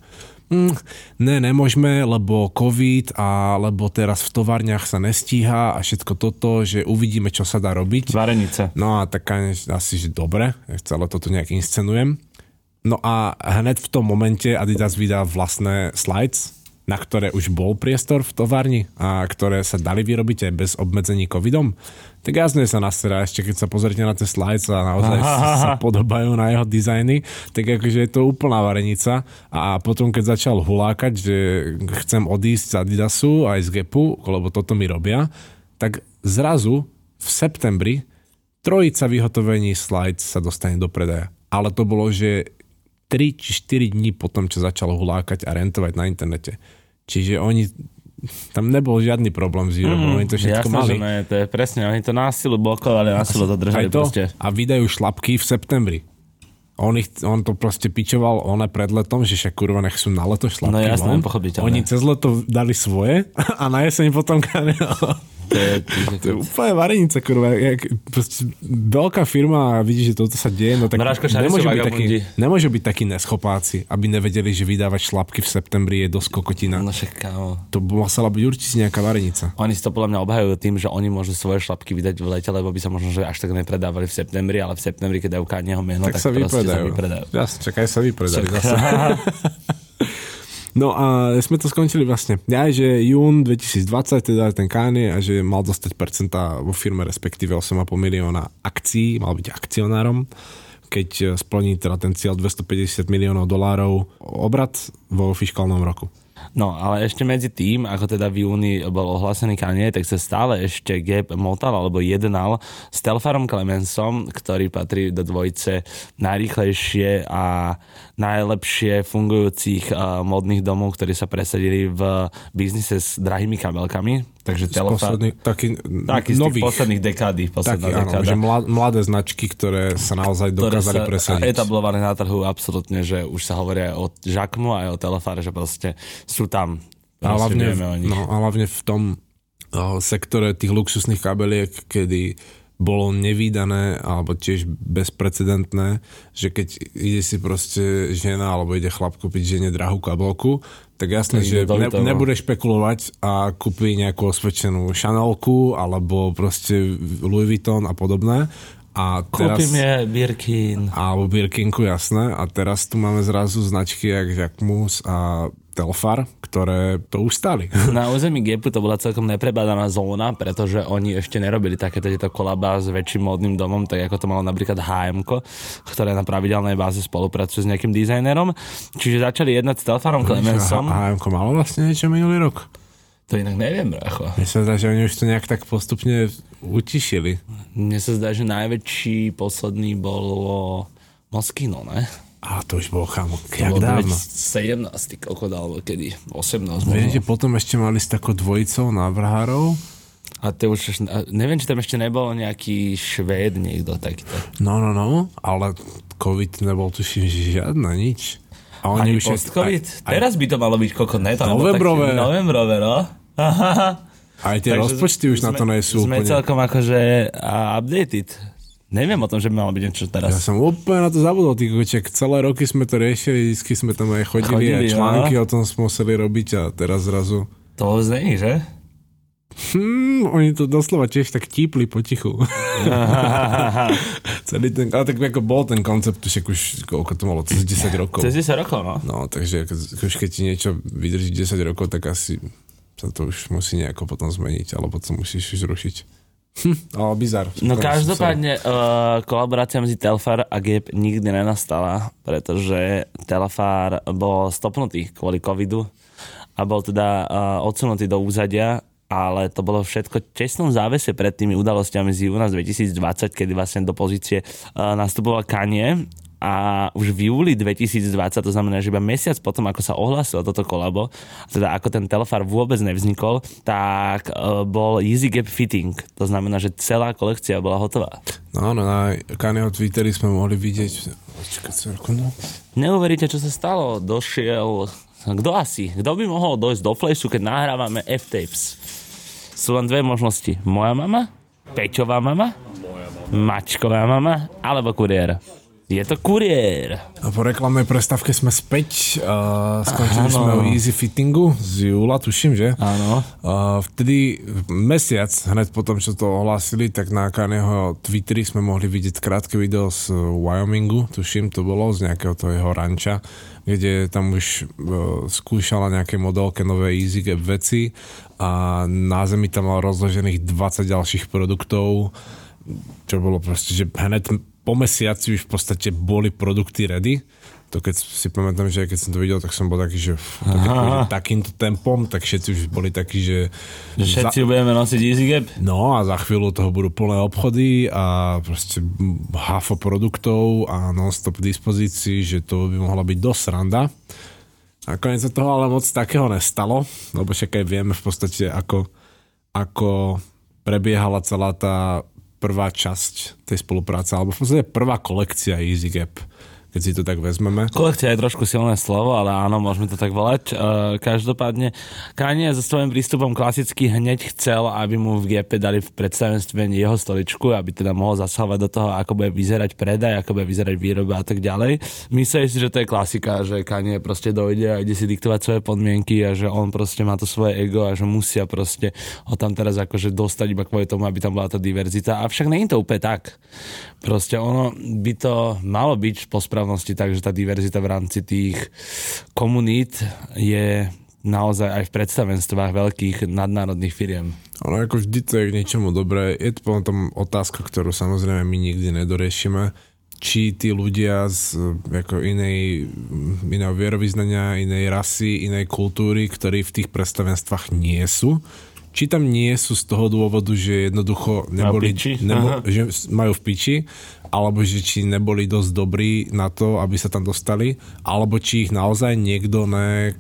B: mm, ne, nemôžeme, lebo COVID a lebo teraz v továrniach sa nestíha a všetko toto, že uvidíme, čo sa dá robiť.
A: Varenice.
B: No a tak asi, že dobre, celé toto nejak inscenujem. No a hned v tom momente Adidas vydá vlastné slides, na ktoré už bol priestor v továrni a ktoré sa dali vyrobiť aj bez obmedzení covidom, tak jasne sa nasera, ešte keď sa pozrite na tie slides a naozaj sa podobajú na jeho dizajny, tak akože je to úplná varenica a potom keď začal hulákať, že chcem odísť z Adidasu aj z Gapu, lebo toto mi robia, tak zrazu v septembri trojica vyhotovení slides sa dostane do predaja. Ale to bolo, že 3 či 4 dní potom, čo začalo hulákať a rentovať na internete. Čiže oni tam nebol žiadny problém s výrobou, mm, oni to všetko
A: jasné,
B: mali.
A: Že ne, to je presne, oni to násilu blokovali, násilu to držali to, proste.
B: A vydajú šlapky v septembri. On, ich, on to proste pičoval one pred letom, že však kurva nech sú na leto šlapky.
A: No jasné, pochopiteľné.
B: Oni cez leto dali svoje a na jeseň potom
A: To je,
B: to je úplne varenica, kurva. Jak, proste, veľká firma a vidíš, že toto sa deje, no tak nemôže, byť taký, nemôže byť takí neschopáci, aby nevedeli, že vydávať šlapky v septembri je dosť kokotina.
A: No však, kámo.
B: To musela byť určite nejaká varenica.
A: Oni si to podľa mňa obhajujú tým, že oni môžu svoje šlapky vydať v lete, lebo by sa možno že až tak nepredávali v septembri, ale v septembri, keď dajú Kanyeho meno, tak, tak sa vypredajú. sa vypredajú.
B: Jasne, čakaj sa vypredajú. No a sme to skončili vlastne. Ja, že jún 2020, teda ten Kanye a že mal dostať percenta vo firme, respektíve 8,5 milióna akcií, mal byť akcionárom keď splní teda ten cieľ 250 miliónov dolárov obrat vo fiskálnom roku.
A: No, ale ešte medzi tým, ako teda v júni bol ohlásený Kanye, tak sa stále ešte Gap motal alebo jednal s Telfarom Clemensom, ktorý patrí do dvojice najrýchlejšie a najlepšie fungujúcich uh, modných domov, ktorí sa presadili v biznise s drahými kabelkami. Takže
B: Telfar... taký,
A: taký z nových, posledných dekády. Posledná taký, dekáda.
B: áno, že mladé značky, ktoré sa naozaj dokázali ktoré sa presadiť.
A: etablované na trhu absolútne, že už sa hovoria o Žakmu aj o Telefare, že proste sú tam.
B: A hlavne, no, a hlavne v tom uh, sektore tých luxusných kabeliek, kedy bolo nevýdané alebo tiež bezprecedentné, že keď ide si proste žena alebo ide chlap kúpiť žene drahú kabelku, tak jasne, že ne, nebude špekulovať a kúpi nejakú osvedčenú Chanelku alebo proste Louis Vuitton a podobné. A
A: teraz, Kúpim je Birkin.
B: Alebo Birkinku, jasné. A teraz tu máme zrazu značky jak Jacquemus a Telfar, ktoré to ustali.
A: Na území Gepu to bola celkom neprebádaná zóna, pretože oni ešte nerobili takéto tieto kolaba s väčším módnym domom, tak ako to malo napríklad HM, ktoré na pravidelnej báze spolupracuje s nejakým dizajnerom. Čiže začali jednať s Telfarom Clemensom.
B: HM malo vlastne niečo minulý rok?
A: To inak neviem, bracho.
B: Mne sa zdá, že oni už to nejak tak postupne utišili.
A: Mne sa zdá, že najväčší posledný bolo Moschino, ne?
B: A to už bolo chámo, jak dávno.
A: 17, koľko alebo kedy? 18
B: Viem,
A: možno.
B: že potom ešte mali s takou dvojicou návrhárov.
A: A to už, neviem, či tam ešte nebol nejaký švéd niekto takýto.
B: No, no, no, ale COVID nebol tuším žiadna, nič. A
A: Ani
B: už
A: post-covid?
B: Aj, aj,
A: Teraz by to malo byť koľko ne? To
B: Novembrové.
A: také- Novembrové, no.
B: aj tie
A: Takže
B: rozpočty už na to
A: sme-
B: nejsú
A: Sme
B: úplne.
A: celkom akože updated. Neviem o tom, že by malo byť niečo
B: Ja
A: teraz.
B: som úplne na to zabudol, ty koček. Celé roky sme to riešili, vždy sme tam aj chodili,
A: Chodili,
B: aj články o tom sme museli robiť a teraz zrazu...
A: To není, že?
B: Hmm, oni to doslova tiež tak típli potichu. Celý ten, ale tak ako bol ten koncept, už, už koľko to malo, cez 10 rokov.
A: Cez 10 rokov, no.
B: No, takže už keď ti niečo vydrží 10 rokov, tak asi sa to už musí nejako potom zmeniť, alebo to musíš zrušiť. Hm, bizar.
A: No každopádne uh, kolaborácia medzi Telfar a Gap nikdy nenastala, pretože Telfar bol stopnutý kvôli covidu a bol teda uh, odsunutý do úzadia, ale to bolo všetko v čestnom závese pred tými udalosťami z júna 2020, kedy vlastne do pozície uh, nastupoval Kanye a už v júli 2020, to znamená, že iba mesiac potom, ako sa ohlásilo toto kolabo, teda ako ten Telfar vôbec nevznikol, tak uh, bol Easy Gap Fitting. To znamená, že celá kolekcia bola hotová.
B: No, no, na Kanyeho Twitteri sme mohli vidieť... Sekundu.
A: Neuveríte, čo sa stalo. Došiel... Kto asi? Kto by mohol dojsť do flashu, keď nahrávame F-tapes? Sú len dve možnosti. Moja mama, Peťová mama, Mačková mama, alebo kuriér. Je to kuriér.
B: A po reklamnej prestávke sme späť. Uh, skončili
A: Áno.
B: sme o easy fittingu z júla, tuším, že?
A: Áno.
B: Uh, vtedy mesiac, hneď potom, čo to ohlásili, tak na Kanyeho Twitteri sme mohli vidieť krátke video z Wyomingu, tuším, to bolo z nejakého toho jeho ranča, kde tam už uh, skúšala nejaké modelke nové easy gap veci a na zemi tam mal rozložených 20 ďalších produktov, čo bolo proste, že hneď po mesiaci už v podstate boli produkty ready. To keď si pamätám, že keď som to videl, tak som bol taký, že, takýmto tempom, tak všetci už boli takí, že...
A: Všetci budeme nosiť Easy Gap.
B: No a za chvíľu toho budú plné obchody a proste hafo produktov a non-stop k dispozícii, že to by mohla byť dosť sranda. Nakoniec sa toho ale moc takého nestalo, lebo však aj vieme v podstate, ako, ako prebiehala celá tá prvá časť tej spolupráce, alebo v podstate prvá kolekcia Easy Gap, keď si to tak vezmeme.
A: Kolekcia je trošku silné slovo, ale áno, môžeme to tak volať. Uh, každopádne, Kanye so svojím prístupom klasicky hneď chcel, aby mu v GP dali v predstavenstve jeho stoličku, aby teda mohol zasahovať do toho, ako bude vyzerať predaj, ako bude vyzerať výroba a tak ďalej. Myslím si, že to je klasika, že Kanye proste dojde a ide si diktovať svoje podmienky a že on proste má to svoje ego a že musia proste ho tam teraz akože dostať iba kvôli tomu, aby tam bola tá diverzita. Avšak nie je to úplne tak. Proste ono by to malo byť po správnosti tak, že tá diverzita v rámci tých komunít je naozaj aj v predstavenstvách veľkých nadnárodných firiem.
B: Ono ako vždy to je k niečomu dobré. Je to potom otázka, ktorú samozrejme my nikdy nedoriešime. Či tí ľudia z ako inej, iného vierovýznania, inej rasy, inej kultúry, ktorí v tých predstavenstvách nie sú, či tam nie sú z toho dôvodu, že jednoducho neboli,
A: piči?
B: nebo,
A: Aha.
B: že majú v piči, alebo že či neboli dosť dobrí na to, aby sa tam dostali, alebo či ich naozaj niekto ne,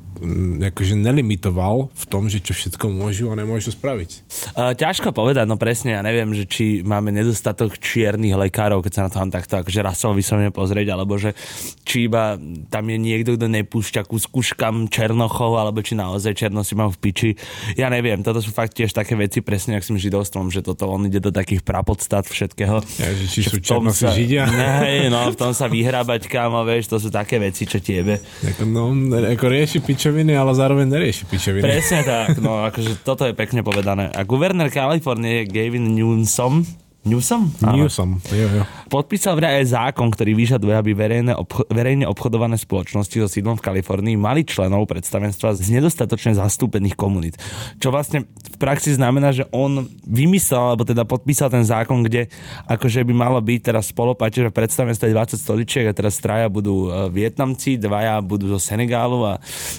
B: akože nelimitoval v tom, že čo všetko môžu a nemôžu spraviť.
A: Uh, ťažko povedať, no presne, ja neviem, že či máme nedostatok čiernych lekárov, keď sa na to mám takto akože rasovo vyslovene pozrieť, alebo že či iba tam je niekto, kto nepúšťa ku skúškam černochov, alebo či naozaj černosti majú v piči. Ja neviem, toto sú fakt tiež také veci, presne ak s tým židovstvom, že toto on ide do takých prapodstat všetkého.
B: Ja, že či sú
A: v tom
B: černosi
A: sa-
B: židia.
A: Hej, no, v tom sa vyhrábať, kámo, vieš, to sú také veci, čo tiebe.
B: Ako, no, ako rieši pičoviny, ale zároveň nerieši pičoviny.
A: Presne tak, no akože toto je pekne povedané. A guvernér Kalifornie Gavin Newsom, Newsom? Áno.
B: Newsom, jo, jo.
A: Podpísal vraj aj zákon, ktorý vyžaduje, aby verejné obcho- verejne obchodované spoločnosti so sídlom v Kalifornii mali členov predstavenstva z nedostatočne zastúpených komunít. Čo vlastne v praxi znamená, že on vymyslel, alebo teda podpísal ten zákon, kde akože by malo byť teraz spolupáte, že v predstavenstve je 20 stoličiek a teraz traja budú e, Vietnamci, dvaja budú zo Senegálu a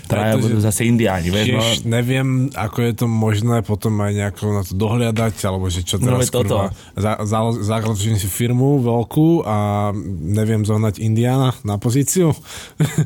A: traja budú zase Indiáni. Vieš, no,
B: neviem, ako je to možné potom aj nejako na to dohliadať, alebo že čo
A: No,
B: teraz
A: veď toto.
B: kurva. Za, založím si firmu veľkú a neviem zohnať Indiana na pozíciu.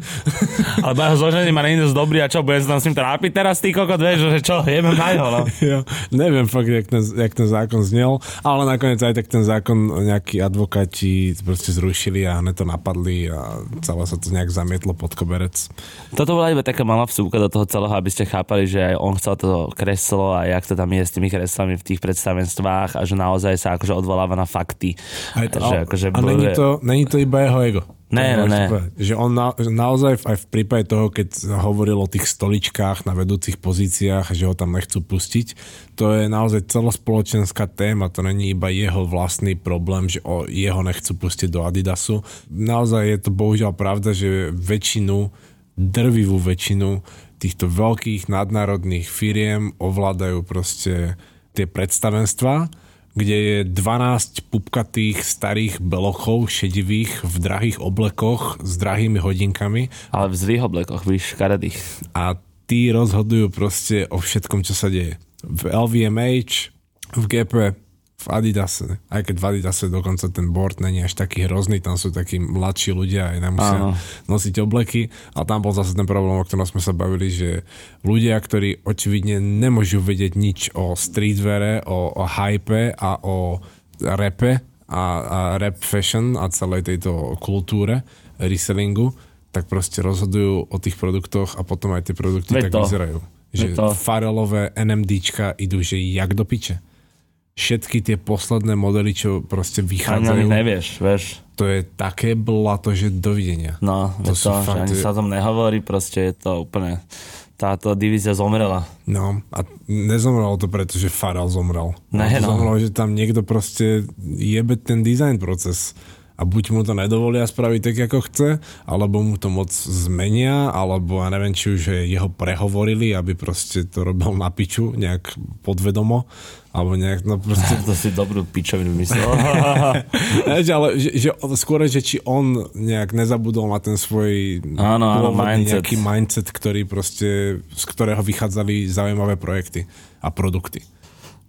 A: Ale jeho zloženie ma není dosť dobrý a čo, budem sa tam s ním trápiť teraz, ty kokot, vieš, že čo, jeme na jeho, no.
B: ja, neviem fakt, jak ten, jak ten zákon znel, ale nakoniec aj tak ten zákon nejakí advokáti proste zrušili a hneď to napadli a celé sa to nejak zamietlo pod koberec.
A: Toto bola iba taká malá vsúka do toho celého, aby ste chápali, že aj on chcel to kreslo a jak to tam je s tými kreslami v tých predstavenstvách a že naozaj sa akože odvoláva na fakty.
B: Aj to, že, akože a není to, není to iba jeho ego.
A: Ne, ne, ne.
B: Že on na, naozaj aj v prípade toho, keď hovoril o tých stoličkách na vedúcich pozíciách, že ho tam nechcú pustiť, to je naozaj celospoločenská téma, to není iba jeho vlastný problém, že o jeho nechcú pustiť do Adidasu. Naozaj je to bohužiaľ pravda, že väčšinu, drvivú väčšinu týchto veľkých nadnárodných firiem ovládajú proste tie predstavenstva kde je 12 pupkatých starých belochov šedivých v drahých oblekoch s drahými hodinkami.
A: Ale v zlých oblekoch, víš, škaredých.
B: A tí rozhodujú proste o všetkom, čo sa deje. V LVMH, v GP, v Adidase, aj keď v Adidase dokonca ten board není až taký hrozný, tam sú takí mladší ľudia aj nemusia Áno. nosiť obleky, a tam bol zase ten problém, o ktorom sme sa bavili, že ľudia, ktorí očividne nemôžu vedieť nič o streetvere, o, o hype a o repe a, a rap fashion a celej tejto kultúre resellingu, tak proste rozhodujú o tých produktoch a potom aj tie produkty Veď tak to. vyzerajú. Že farelové NMDčka idú, že jak do piče všetky tie posledné modely, čo proste vychádzajú.
A: Ani nevieš, vieš.
B: To je také blato, že dovidenia.
A: No, to, to fakt, ani sa tom nehovorí, proste je to úplne táto divízia zomrela.
B: No a nezomrelo to preto, že Faral zomrel.
A: Ne,
B: no. zomrelo, že tam niekto proste jebe ten design proces a buď mu to nedovolia spraviť tak, ako chce, alebo mu to moc zmenia, alebo ja neviem, či už jeho prehovorili, aby proste to robil na piču, nejak podvedomo, alebo nejak, no proste...
A: to si dobrú pičovinu myslel.
B: ale že, že, skôr, že či on nejak nezabudol na ten svoj
A: áno, áno, mindset.
B: nejaký mindset, ktorý proste, z ktorého vychádzali zaujímavé projekty a produkty.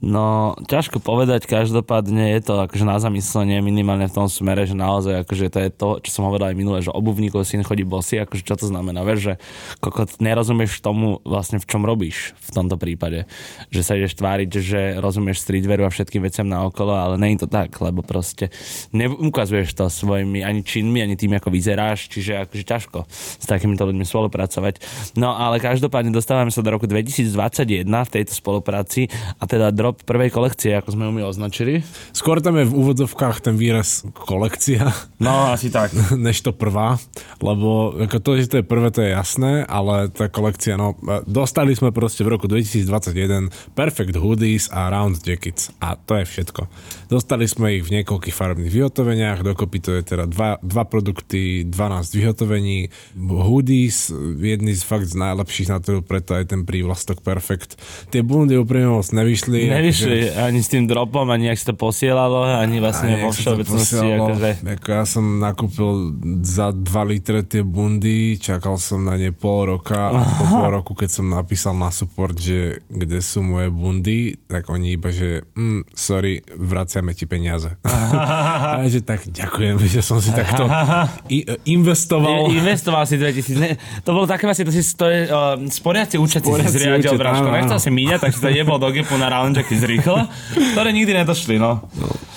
A: No, ťažko povedať, každopádne je to akože na zamyslenie minimálne v tom smere, že naozaj akože to je to, čo som hovoril aj minule, že obuvníkov syn chodí bosy, akože čo to znamená, vieš, že kokot nerozumieš tomu vlastne v čom robíš v tomto prípade, že sa ideš tváriť, že rozumieš streetwearu a všetkým veciam na okolo, ale nie je to tak, lebo proste neukazuješ to svojimi ani činmi, ani tým, ako vyzeráš, čiže akože ťažko s takýmito ľuďmi spolupracovať. No ale každopádne dostávame sa do roku 2021 v tejto spolupráci a teda drop top prvej kolekcie, ako sme ju my označili.
B: Skôr tam je v úvodzovkách ten výraz kolekcia.
A: No, asi tak.
B: Než to prvá, lebo ako to, že to je prvé, to je jasné, ale tá kolekcia, no, dostali sme proste v roku 2021 Perfect Hoodies a Round Jackets a to je všetko. Dostali sme ich v niekoľkých farebných vyhotoveniach, dokopy to je teda dva, dva produkty, 12 vyhotovení, hoodies, jedný z fakt z najlepších na trhu, preto aj ten prívlastok Perfect. Tie bundy úprimne moc nevyšli,
A: nevyšli ani s tým dropom, ani ak sa to posielalo, ani vlastne vo všeobecnosti. Akože...
B: Ako ja som nakúpil za 2 litre tie bundy, čakal som na ne pol roka a po pol roku, keď som napísal na support, že kde sú moje bundy, tak oni iba, že mm, sorry, vraciame ti peniaze. a že tak ďakujem, že som si takto i, investoval.
A: I, investoval si 2000. Ne, to bolo také vlastne, to si stoje, uh, sporiaci účet si zriadil, Braško. Nechcel si míňať, tak si to jebol do gepu na round taký zrýchlo, ktoré nikdy nedošli, no.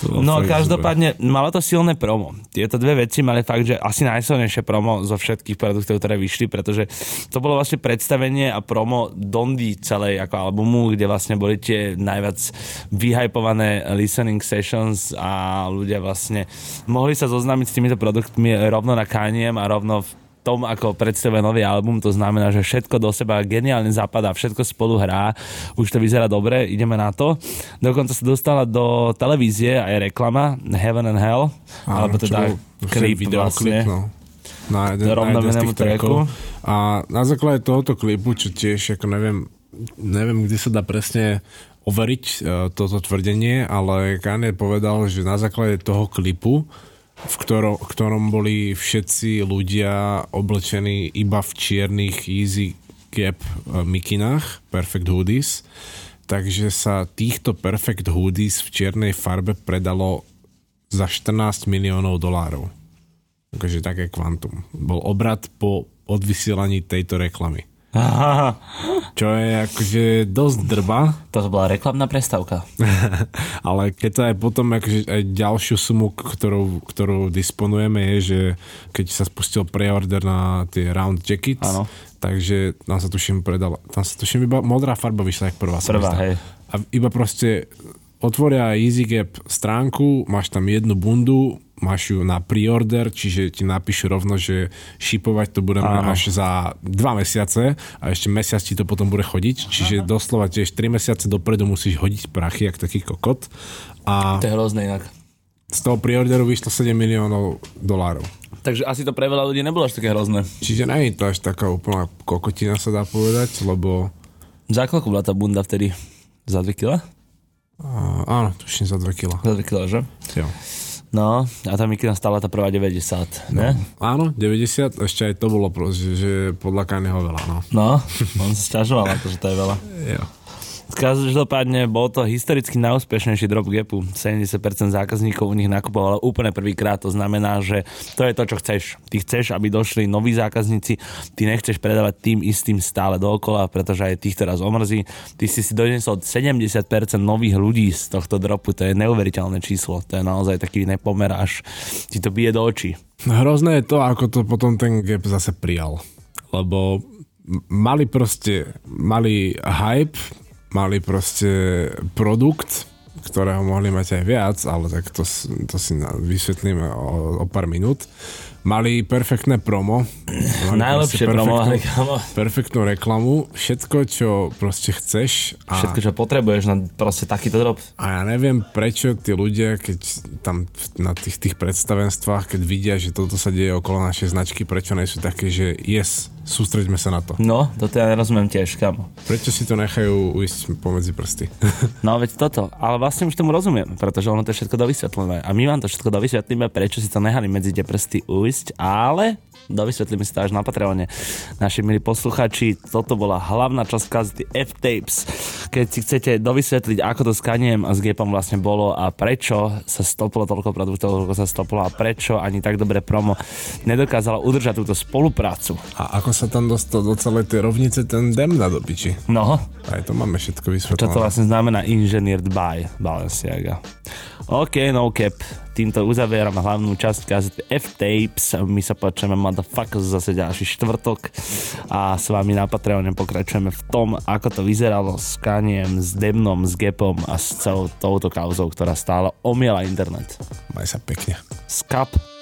A: No, no každopádne, super. malo to silné promo. Tieto dve veci mali fakt, že asi najsilnejšie promo zo všetkých produktov, ktoré vyšli, pretože to bolo vlastne predstavenie a promo Dondy celej ako albumu, kde vlastne boli tie najviac vyhypované listening sessions a ľudia vlastne mohli sa zoznámiť s týmito produktmi rovno na Kaniem a rovno v tom, ako predstavuje nový album, to znamená, že všetko do seba geniálne zapadá, všetko spolu hrá, už to vyzerá dobre, ideme na to. Dokonca sa dostala do televízie aj reklama Heaven and Hell, Áno, alebo teda klip vlastne. No
B: na jeden, na jeden z tých trackov. A na základe tohoto klipu, čo tiež, ako neviem, neviem, kde sa dá presne overiť uh, toto tvrdenie, ale Kanye povedal, že na základe toho klipu v ktorom, ktorom boli všetci ľudia oblečení iba v čiernych Easy Gap eh, mikinách, Perfect Hoodies, takže sa týchto Perfect Hoodies v čiernej farbe predalo za 14 miliónov dolárov. Takže také kvantum. Bol obrad po odvysielaní tejto reklamy. Čo je akože dosť drba,
A: to bola reklamná prestávka.
B: ale keď to aj potom akože aj ďalšiu sumu, ktorou, ktorou disponujeme je, že keď sa spustil preorder na tie round jackets,
A: Áno.
B: takže tam sa tuším predala, tam sa tuším iba modrá farba vyšla jak prvá.
A: Prvá, hej.
B: A iba proste otvoria EasyGap stránku, máš tam jednu bundu, máš ju na preorder, čiže ti napíšu rovno, že šipovať to budeme
A: Áno.
B: až za dva mesiace a ešte mesiac ti to potom bude chodiť, čiže doslova tiež 3 mesiace dopredu musíš hodiť prachy, jak taký kokot. A
A: To je hrozné inak.
B: z toho preorderu vyšlo 7 miliónov dolárov.
A: Takže asi to pre veľa ľudí nebolo až také hrozné.
B: Čiže nie je to až taká úplná kokotina sa dá povedať, lebo
A: Za koľko bola tá bunda vtedy? Za 2 kg?
B: Áno, tuším za 2 kg.
A: Za 2 kg, že?
B: Jo.
A: No, a tá mikina stála tá prvá 90, ne?
B: Áno, 90, ešte aj to bolo proste, že podľa Kanyeho veľa, no.
A: No, on sa sťažoval, akože to je veľa.
B: Jo.
A: Každopádne bol to historicky najúspešnejší drop gapu. 70% zákazníkov u nich nakupovalo úplne prvýkrát. To znamená, že to je to, čo chceš. Ty chceš, aby došli noví zákazníci. Ty nechceš predávať tým istým stále dookola, pretože aj tých teraz omrzí. Ty si si donesol 70% nových ľudí z tohto dropu. To je neuveriteľné číslo. To je naozaj taký nepomer, až ti to bije do očí.
B: Hrozné je to, ako to potom ten gap zase prijal. Lebo mali proste, mali hype, mali proste produkt, ktorého mohli mať aj viac, ale tak to, to si vysvetlíme o, o pár minút. Mali perfektné promo. Mali
A: Najlepšie
B: perfektnú-
A: kamo.
B: Perfektnú reklamu. Všetko, čo proste chceš. A
A: Všetko, čo potrebuješ na proste takýto drop.
B: A ja neviem, prečo tí ľudia, keď tam na tých, tých predstavenstvách, keď vidia, že toto sa deje okolo našej značky, prečo nie sú také, že yes, sústreďme sa na to.
A: No, toto ja nerozumiem tiež, kamo.
B: Prečo si to nechajú ujsť pomedzi prsty?
A: No veď toto, ale vlastne už tomu rozumiem, pretože ono to je všetko dovysvetlené. A my vám to všetko dovysvetlíme, prečo si to nehali medzi tie prsty ujsť, ale dovysvetlíme si to až na Patreone. Naši milí posluchači, toto bola hlavná časť kazety F-Tapes. Keď si chcete dovysvetliť, ako to s Kaniem a s Gapom vlastne bolo a prečo sa stoplo toľko produktov, koľko sa stoplo a prečo ani tak dobre promo nedokázala udržať túto spoluprácu.
B: A ako sa tam dostal do celej tej rovnice ten Demna do piči?
A: No,
B: Aj to máme všetko
A: Čo to
B: vysvetlené.
A: vlastne znamená Engineered by Balenciaga. OK, no cap. Týmto uzavieram hlavnú časť kazety F-Tapes. My sa počujeme motherfuckers zase ďalší štvrtok a s vami na Patreone pokračujeme v tom, ako to vyzeralo s Kaniem, s Demnom, s Gapom a s celou touto kauzou, ktorá stále omiela internet.
B: Maj sa pekne.
A: Skap.